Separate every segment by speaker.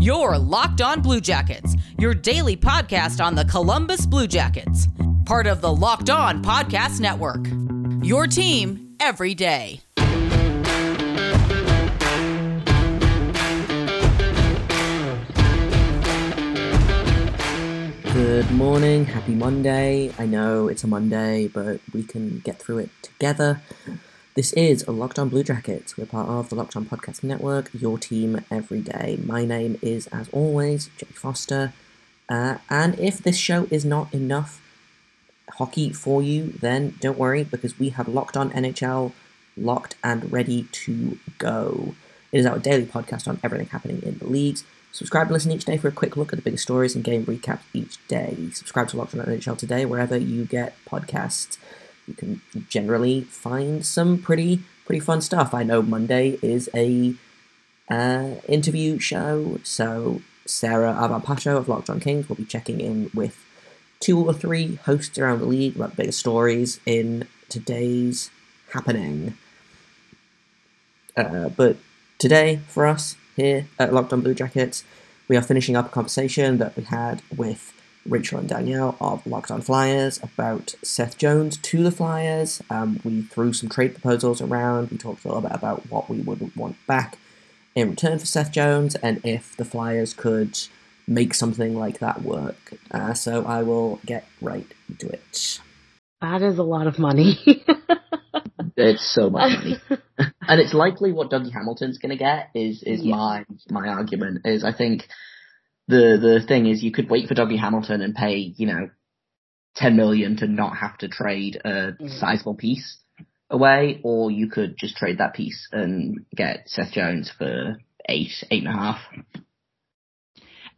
Speaker 1: Your Locked On Blue Jackets, your daily podcast on the Columbus Blue Jackets, part of the Locked On Podcast Network. Your team every day.
Speaker 2: Good morning, happy Monday. I know it's a Monday, but we can get through it together. This is a Locked On Blue Jackets. We're part of the Locked On Podcast Network, your team every day. My name is, as always, Jake Forster. Uh, and if this show is not enough hockey for you, then don't worry because we have Locked On NHL locked and ready to go. It is our daily podcast on everything happening in the leagues. Subscribe and listen each day for a quick look at the biggest stories and game recaps each day. Subscribe to Locked On NHL today wherever you get podcasts you can generally find some pretty pretty fun stuff. I know Monday is a uh, interview show, so Sarah Avampacho of Locked On Kings will be checking in with two or three hosts around the league about the biggest stories in today's happening. Uh, but today, for us here at Locked On Blue Jackets, we are finishing up a conversation that we had with Rachel and Danielle of Locked On Flyers about Seth Jones to the Flyers. Um, we threw some trade proposals around. We talked a little bit about what we would want back in return for Seth Jones and if the Flyers could make something like that work. Uh, so I will get right into it.
Speaker 3: That is a lot of money.
Speaker 2: it's so much money, and it's likely what Dougie Hamilton's going to get. Is is yeah. my my argument? Is I think the the thing is you could wait for Dougie Hamilton and pay, you know, ten million to not have to trade a mm. sizable piece away, or you could just trade that piece and get Seth Jones for eight, eight and a half.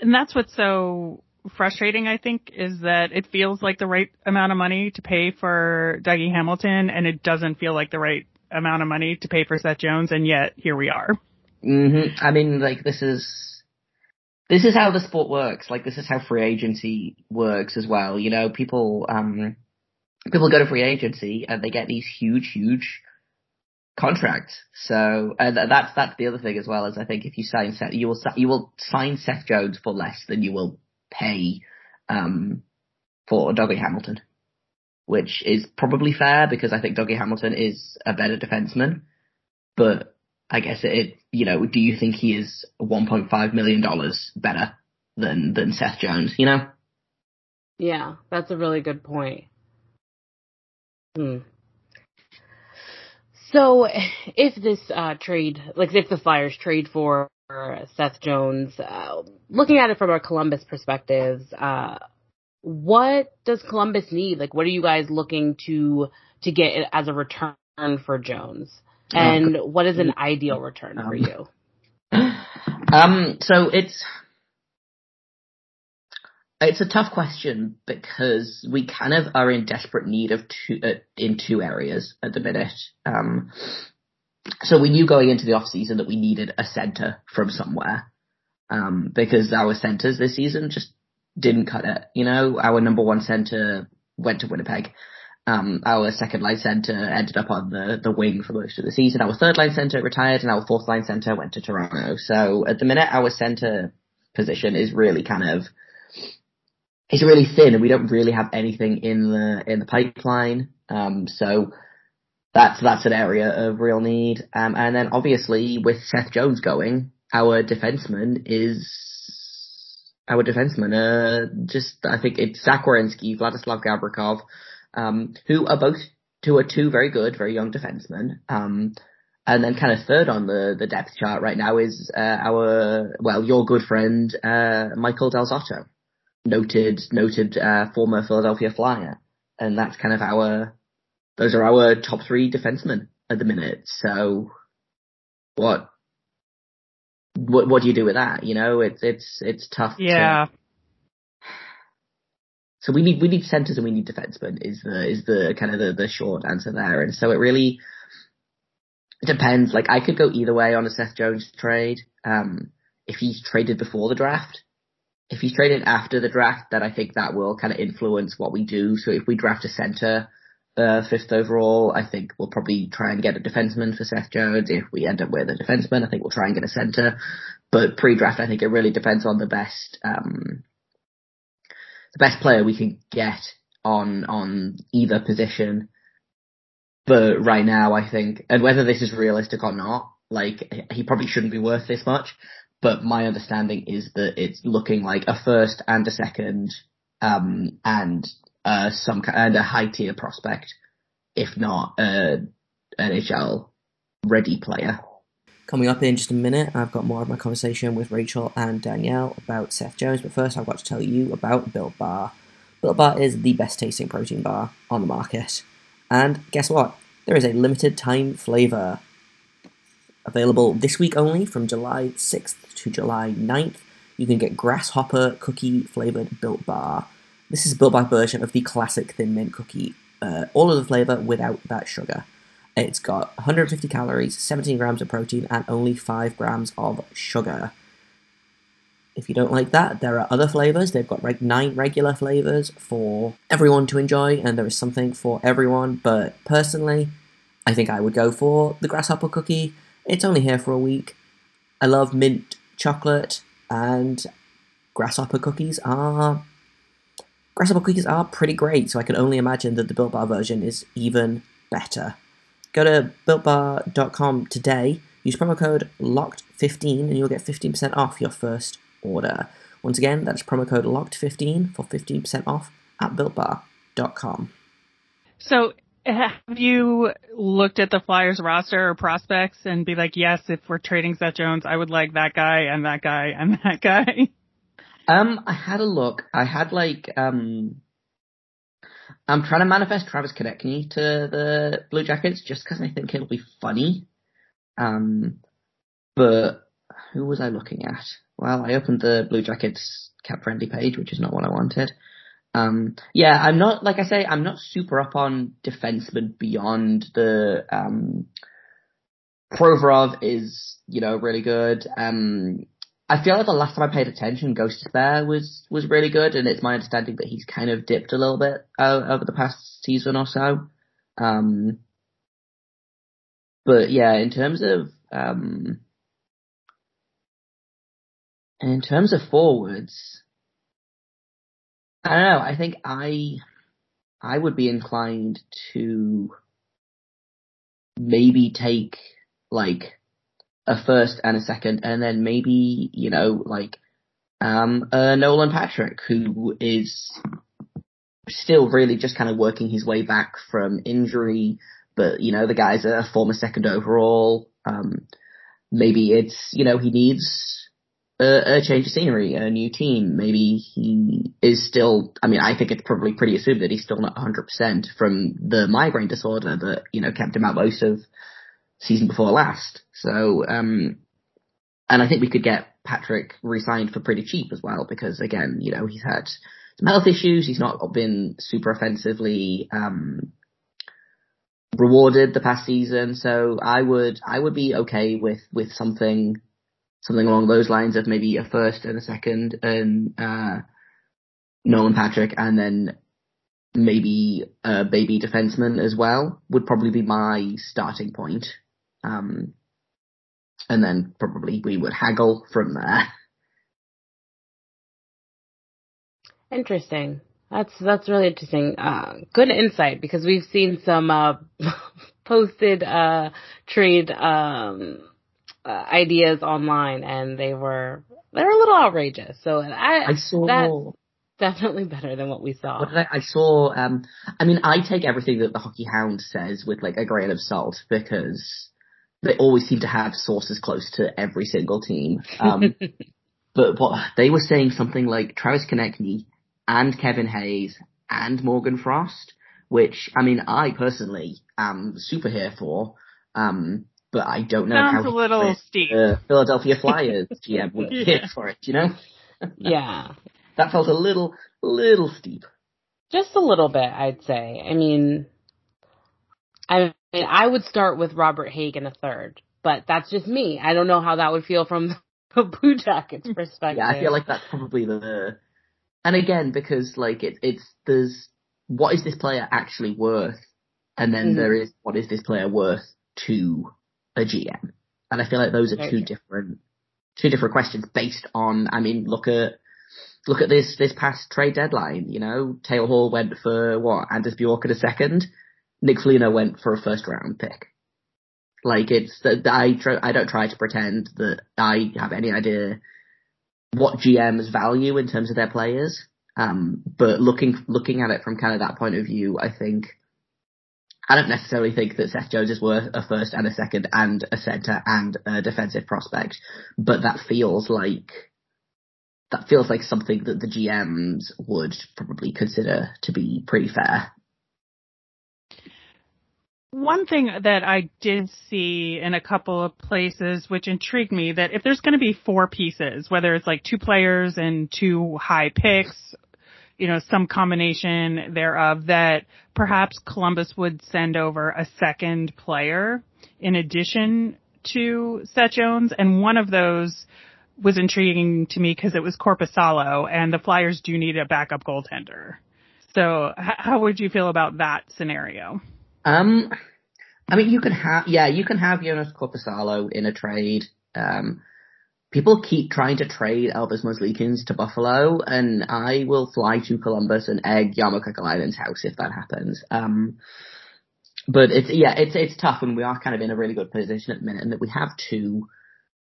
Speaker 4: And that's what's so frustrating, I think, is that it feels like the right amount of money to pay for Dougie Hamilton, and it doesn't feel like the right amount of money to pay for Seth Jones, and yet here we are.
Speaker 2: Mm-hmm. I mean, like this is this is how the sport works. Like this is how free agency works as well. You know, people um people go to free agency and they get these huge, huge contracts. So and that's that's the other thing as well. Is I think if you sign Seth, you will you will sign Seth Jones for less than you will pay um for Dougie Hamilton, which is probably fair because I think Dougie Hamilton is a better defenseman, but I guess it, you know, do you think he is $1.5 million better than, than Seth Jones, you know?
Speaker 3: Yeah, that's a really good point. Hmm. So, if this uh, trade, like if the Flyers trade for Seth Jones, uh, looking at it from a Columbus perspective, uh, what does Columbus need? Like, what are you guys looking to to get as a return for Jones? And what is an ideal return for um, you?
Speaker 2: Um, so it's it's a tough question because we kind of are in desperate need of two uh, in two areas at the minute. Um, so we knew going into the off season that we needed a center from somewhere um, because our centers this season just didn't cut it. You know, our number one center went to Winnipeg. Um, our second line center ended up on the, the wing for most of the season. Our third line center retired and our fourth line center went to Toronto. So at the minute, our center position is really kind of, it's really thin and we don't really have anything in the, in the pipeline. Um, so that's, that's an area of real need. Um, and then obviously with Seth Jones going, our defenseman is, our defenseman, uh, just, I think it's Zach Werenski, Vladislav Gavrikov, um, who are both two are two very good, very young defensemen. Um, and then kind of third on the, the depth chart right now is uh, our well your good friend uh, Michael Del Zotto, noted noted uh, former Philadelphia Flyer, and that's kind of our those are our top three defensemen at the minute. So what what what do you do with that? You know, it's it's it's tough.
Speaker 4: Yeah.
Speaker 2: To, so we need we need centers and we need defensemen is the is the kind of the, the short answer there. And so it really depends. Like I could go either way on a Seth Jones trade. Um, if he's traded before the draft, if he's traded after the draft, then I think that will kind of influence what we do. So if we draft a center uh, fifth overall. I think we'll probably try and get a defenseman for Seth Jones. If we end up with a defenseman, I think we'll try and get a center. But pre-draft, I think it really depends on the best, um, the best player we can get on on either position. But right now, I think, and whether this is realistic or not, like he probably shouldn't be worth this much. But my understanding is that it's looking like a first and a second, um, and uh, some kind and a high tier prospect, if not a NHL ready player.
Speaker 5: Coming up in just a minute, I've got more of my conversation with Rachel and Danielle about Seth Jones, but first I've got to tell you about Built Bar. Built Bar is the best tasting protein bar on the market. And guess what? There is a limited time flavour available this week only from July 6th to July 9th. You can get grasshopper cookie flavoured Built Bar. This is built bar version of the classic Thin Mint cookie. Uh, all of the flavour without that sugar. It's got 150 calories, 17 grams of protein, and only 5 grams of sugar. If you don't like that, there are other flavours. They've got like nine regular flavours for everyone to enjoy, and there is something for everyone. But personally, I think I would go for the grasshopper cookie. It's only here for a week. I love mint chocolate, and grasshopper cookies are Grasshopper cookies are pretty great, so I can only imagine that the Built Bar version is even better. Go to builtbar.com today, use promo code LOCKED15 and you'll get 15% off your first order. Once again, that's promo code LOCKED15 for 15% off at builtbar.com.
Speaker 4: So, have you looked at the Flyers roster or prospects and be like, yes, if we're trading Seth Jones, I would like that guy and that guy and that guy?
Speaker 2: Um, I had a look. I had like um, I'm trying to manifest Travis Konecny to the Blue Jackets just because I think it'll be funny. Um, but who was I looking at? Well, I opened the Blue Jackets cap friendly page, which is not what I wanted. Um, yeah, I'm not like I say, I'm not super up on defensemen beyond the um, Provorov is you know really good. Um, I feel like the last time I paid attention, Gostisbehere was was really good, and it's my understanding that he's kind of dipped a little bit uh, over the past season or so. Um, but yeah, in terms of um, in terms of forwards, I don't know. I think I I would be inclined to maybe take like a first and a second, and then maybe you know like um, uh, Nolan Patrick, who is still really just kind of working his way back from injury, but you know the guy's a former second overall. Um, maybe it's you know he needs a, a, change of scenery, a new team. Maybe he is still. I mean, I think it's probably pretty assumed that he's still not 100% from the migraine disorder that you know kept him out most of season before last. So, um, and I think we could get Patrick re-signed for pretty cheap as well because again, you know, he's had some health issues. He's not been super offensively, um, rewarded the past season. So I would, I would be okay with, with something, something along those lines of maybe a first and a second and, uh, Nolan Patrick and then maybe a baby defenseman as well would probably be my starting point. Um, and then probably we would haggle from there.
Speaker 3: Interesting. That's that's really interesting. Uh, good insight because we've seen some uh, posted uh, trade um, uh, ideas online, and they were they're a little outrageous. So I,
Speaker 2: I saw
Speaker 3: that's definitely better than what we saw.
Speaker 2: What I, I saw? Um, I mean, I take everything that the Hockey Hound says with like a grain of salt because they always seem to have sources close to every single team. Um, but what they were saying something like Travis Konecny and Kevin Hayes and Morgan Frost, which I mean, I personally am super here for. Um, but I don't know
Speaker 4: Sounds
Speaker 2: how
Speaker 4: a little steep.
Speaker 2: The Philadelphia Flyers GM would be here for it. You know?
Speaker 3: yeah,
Speaker 2: that felt a little, little steep.
Speaker 3: just a little bit, I'd say. I mean, I mean, I would start with Robert Hagan a third, but that's just me. I don't know how that would feel from the Blue Jackets perspective.
Speaker 2: Yeah, I feel like that's probably the. And again, because like it, it's there's what is this player actually worth and then
Speaker 3: Mhm.
Speaker 2: there is what is this player worth to a GM, and I feel like those are
Speaker 3: Very
Speaker 2: two
Speaker 3: true.
Speaker 2: different two different questions based on. I mean, look at look at this this past trade deadline. You know, Taylor Hall went for what Anders Bjork at a second. Nick Foligno went for a first round pick. Like it's that I try, I don't try to pretend that I have any idea what GMs value in terms of their players. Um, but looking looking at it from kind of that point of view, I think I don't necessarily think that Seth Jones is worth a first and a second and a centre and a defensive prospect, but that feels like that feels like something that the GMs would probably consider to be pretty fair.
Speaker 4: One thing that I did see in a couple of places which intrigued me that if there's going to be four pieces, whether it's like two players and two high picks, you know, some combination thereof, that perhaps Columbus would send over a second player in addition to Seth Jones. And one of those was intriguing to me because it was Korpisalo and the Flyers do need a backup goaltender. So how would you feel about that scenario?
Speaker 2: Um, I mean, you can have, yeah, you can have Joonas Korpisalo in a trade. Um, people keep trying to trade Elvis Merzlikins to Buffalo, and I will fly to Columbus and egg Jarmo Kekalainen's house if that happens. Um, but it's, yeah, it's, it's tough, and we are kind of in a really good position at the minute, and that we have two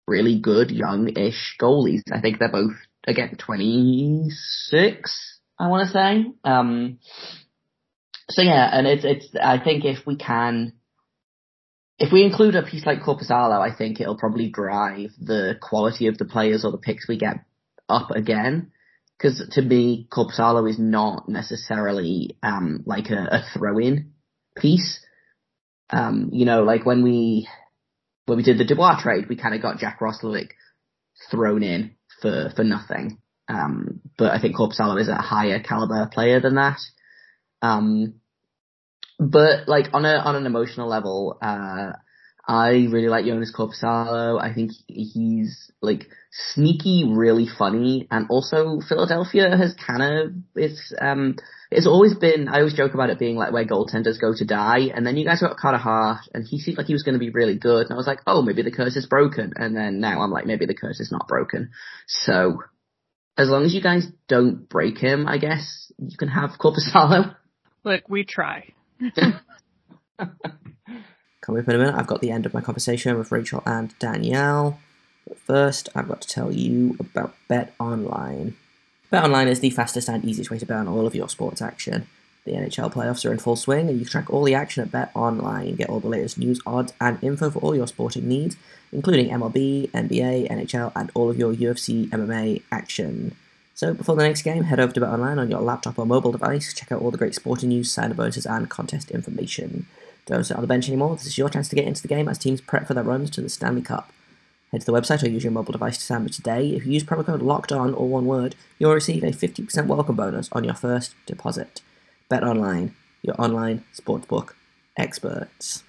Speaker 2: really good young-ish goalies. I think they're both, again, 26, I want to say. Um, so yeah, and it's it's. I think if we can, if we include a piece like Korpisalo, I think it'll probably drive the quality of the players or the picks we get up again. Because to me, Korpisalo is not necessarily um like a, a throw-in piece. Um, you know, like when we when we did the Dubois trade, we kind of got Jack Roslovic thrown in for for nothing. Um, but I think Korpisalo is a higher caliber player than that. Um, but like on a on an emotional level, uh, I really like Joonas Korpisalo. I think he's like sneaky, really funny, and also Philadelphia has kind of it's um it's always been. I always joke about it being like where goaltenders go to die, and then you guys got Carter Hart, and he seemed like he was going to be really good, and I was like, oh, maybe the curse is broken, and then now I'm like, maybe the curse is not broken. So as long as you guys don't break him, I guess you can have Korpisalo.
Speaker 4: Look, we try.
Speaker 5: Coming up in a minute, I've got the end of my conversation with Rachel and Danielle. But first, I've got to tell you about Bet Online. Bet Online is the fastest and easiest way to bet on all of your sports action. The NHL playoffs are in full swing, and you can track all the action at Bet Online. Get all the latest news, odds, and info for all your sporting needs, including MLB, NBA, NHL, and all of your UFC MMA action. So before the next game, head over to Bet Online on your laptop or mobile device. Check out all the great sporting news, sign-up bonuses, and contest information. Don't sit on the bench anymore. This is your chance to get into the game as teams prep for their runs to the Stanley Cup. Head to the website or use your mobile device to sign up today. If you use promo code LOCKED ON or one word, you'll receive a 50% welcome bonus on your first deposit. Bet Online, your online sportsbook experts.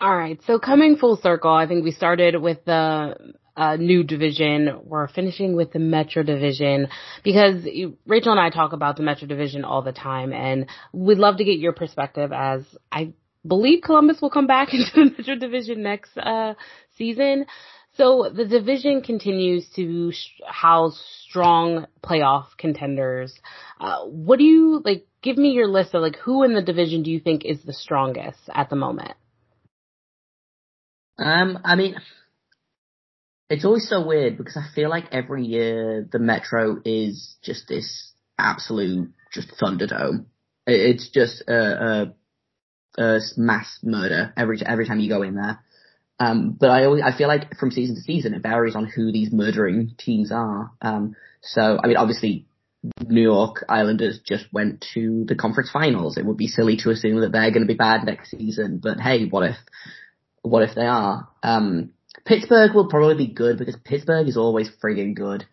Speaker 3: All right. So coming full circle, I think we started with the uh, new division. We're finishing with the Metro division because you- Rachel and I talk about the Metro division all the time, and we'd love to get your perspective as I believe Columbus will come back into the Metro division next uh, season. So the division continues to sh- house strong playoff contenders. Uh, what do you like? Give me your list of like who in the division do you think is the strongest at the moment?
Speaker 2: Um, I mean, it's always so weird because I feel like every year the Metro is just this absolute just thunderdome. It- It's just a, a, a mass murder every every time you go in there. Um, but I always I feel like from season to season it varies on who these murdering teams are. Um, so I mean obviously New York Islanders just went to the conference finals. It would be silly to assume that they're going to be bad next season. But hey, what if what if they are? Um, Pittsburgh will probably be good because Pittsburgh is always friggin' good.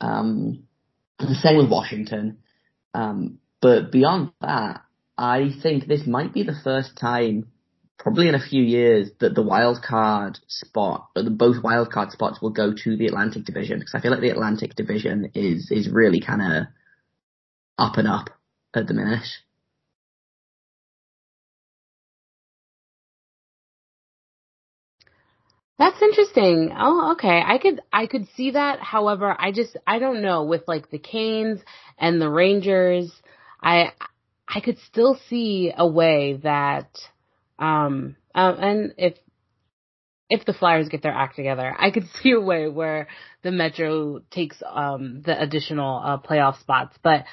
Speaker 2: Um, the same with Washington. Um, but beyond that, I think this might be the first time, probably in a few years, that the wild card spot, both wild card spots will go to the Atlantic Division because I feel like the Atlantic Division is is really kind of up and up at the minute.
Speaker 3: That's interesting. Oh, okay. I could I could see that. However, I just I don't know with like the Canes and the Rangers. I I could still see a way that um um and if if the Flyers get their act together, I could see a way where the Metro takes um the additional uh, playoff spots, but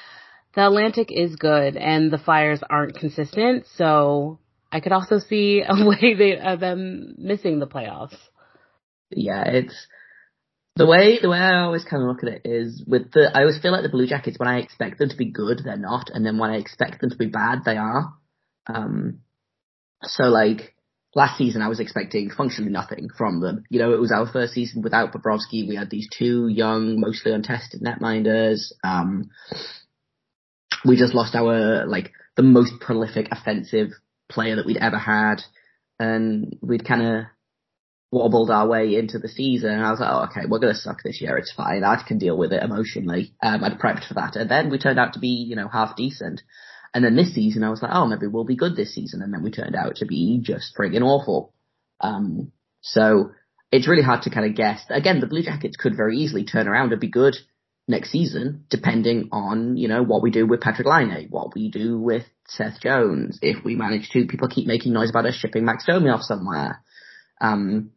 Speaker 3: the Atlantic is good and the Flyers aren't consistent, so I could also see a way they uh, them missing the playoffs
Speaker 2: yeah, it's the way the way I always kind of look at it is with the I always feel like the Blue Jackets when I expect them to be good they're not, and then when I expect them to be bad they are. Um, so like last season I was expecting functionally nothing from them. You know, it was our first season without Bobrovsky. We had these two young, mostly untested netminders. Um, we just lost our like the most prolific offensive player that we'd ever had, and we'd kind of wobbled our way into the season. And I was like, oh, okay, we're going to suck this year. It's fine. I can deal with it emotionally. Um, I'd prepped for that. And then we turned out to be, you know, half decent. And then this season, I was like, oh, maybe we'll be good this season. And then we turned out to be just friggin' awful. Um, so it's really hard to kind of guess. Again, the Blue Jackets could very easily turn around and be good next season, depending on, you know, what we do with Patrick Laine, what we do with Seth Jones. If we manage to, people keep making noise about us shipping Max Domi off somewhere. Um,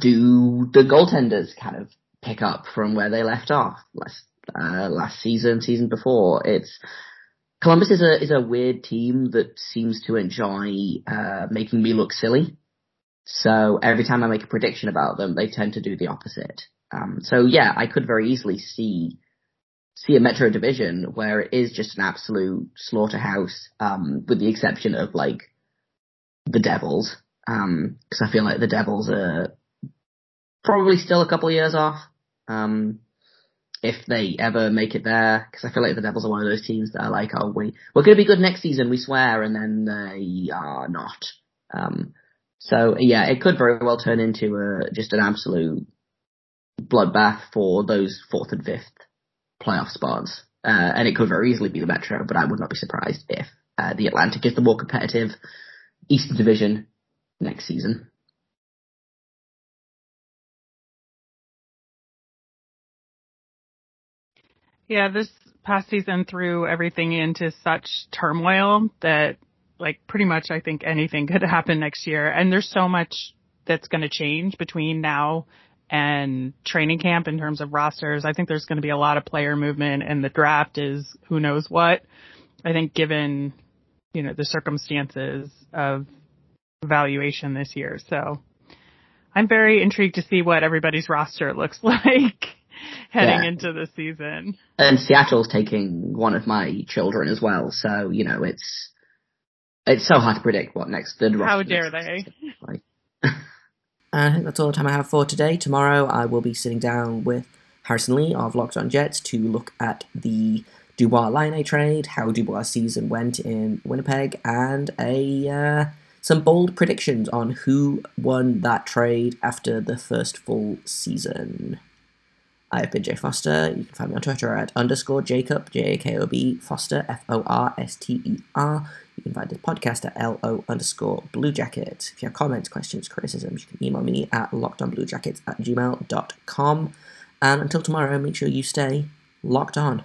Speaker 2: do the goaltenders kind of pick up from where they left off last uh, last season, season before? It's Columbus is a is a weird team that seems to enjoy uh, making me look silly. So every time I make a prediction about them, they tend to do the opposite. Um, so yeah, I could very easily see see a Metro division where it is just an absolute slaughterhouse, um, with the exception of like the Devils, because um, I feel like the Devils are probably still a couple of years off. Um, if they ever make it there, because I feel like the Devils are one of those teams that are like, oh, we we're going to be good next season, we swear, and then they are not. Um, so yeah, it could very well turn into a just an absolute bloodbath for those fourth and fifth playoff spots, uh, and it could very easily be the Metro, but I would not be surprised if uh, the Atlantic is the more competitive Eastern Division next season.
Speaker 4: Yeah, this past season threw everything into such turmoil that like pretty much I think anything could happen next year. And there's so much that's going to change between now and training camp in terms of rosters. I think there's going to be a lot of player movement and the draft is who knows what. I think given, you know, the circumstances of evaluation this year. So I'm very intrigued to see what everybody's roster looks like heading yeah. into the season.
Speaker 2: And Seattle's taking one of my children as well, so you know it's it's so hard to predict what next. The
Speaker 4: How dare they?
Speaker 5: Like. I think that's all the time I have for today. Tomorrow I will be sitting down with Harrison Lee of Locked On Jets to look at the Dubois Laine trade, how Dubois' season went in Winnipeg, and a uh, some bold predictions on who won that trade after the first full season. I have been Jay Forster. You can find me on Twitter at underscore Jacob, J A K O B, Forster, F O R S T E R. You can find this podcast at LO underscore Blue Jacket. If you have comments, questions, criticisms, you can email me at lockedonbluejackets at gmail.com. And until tomorrow, make sure you stay locked on.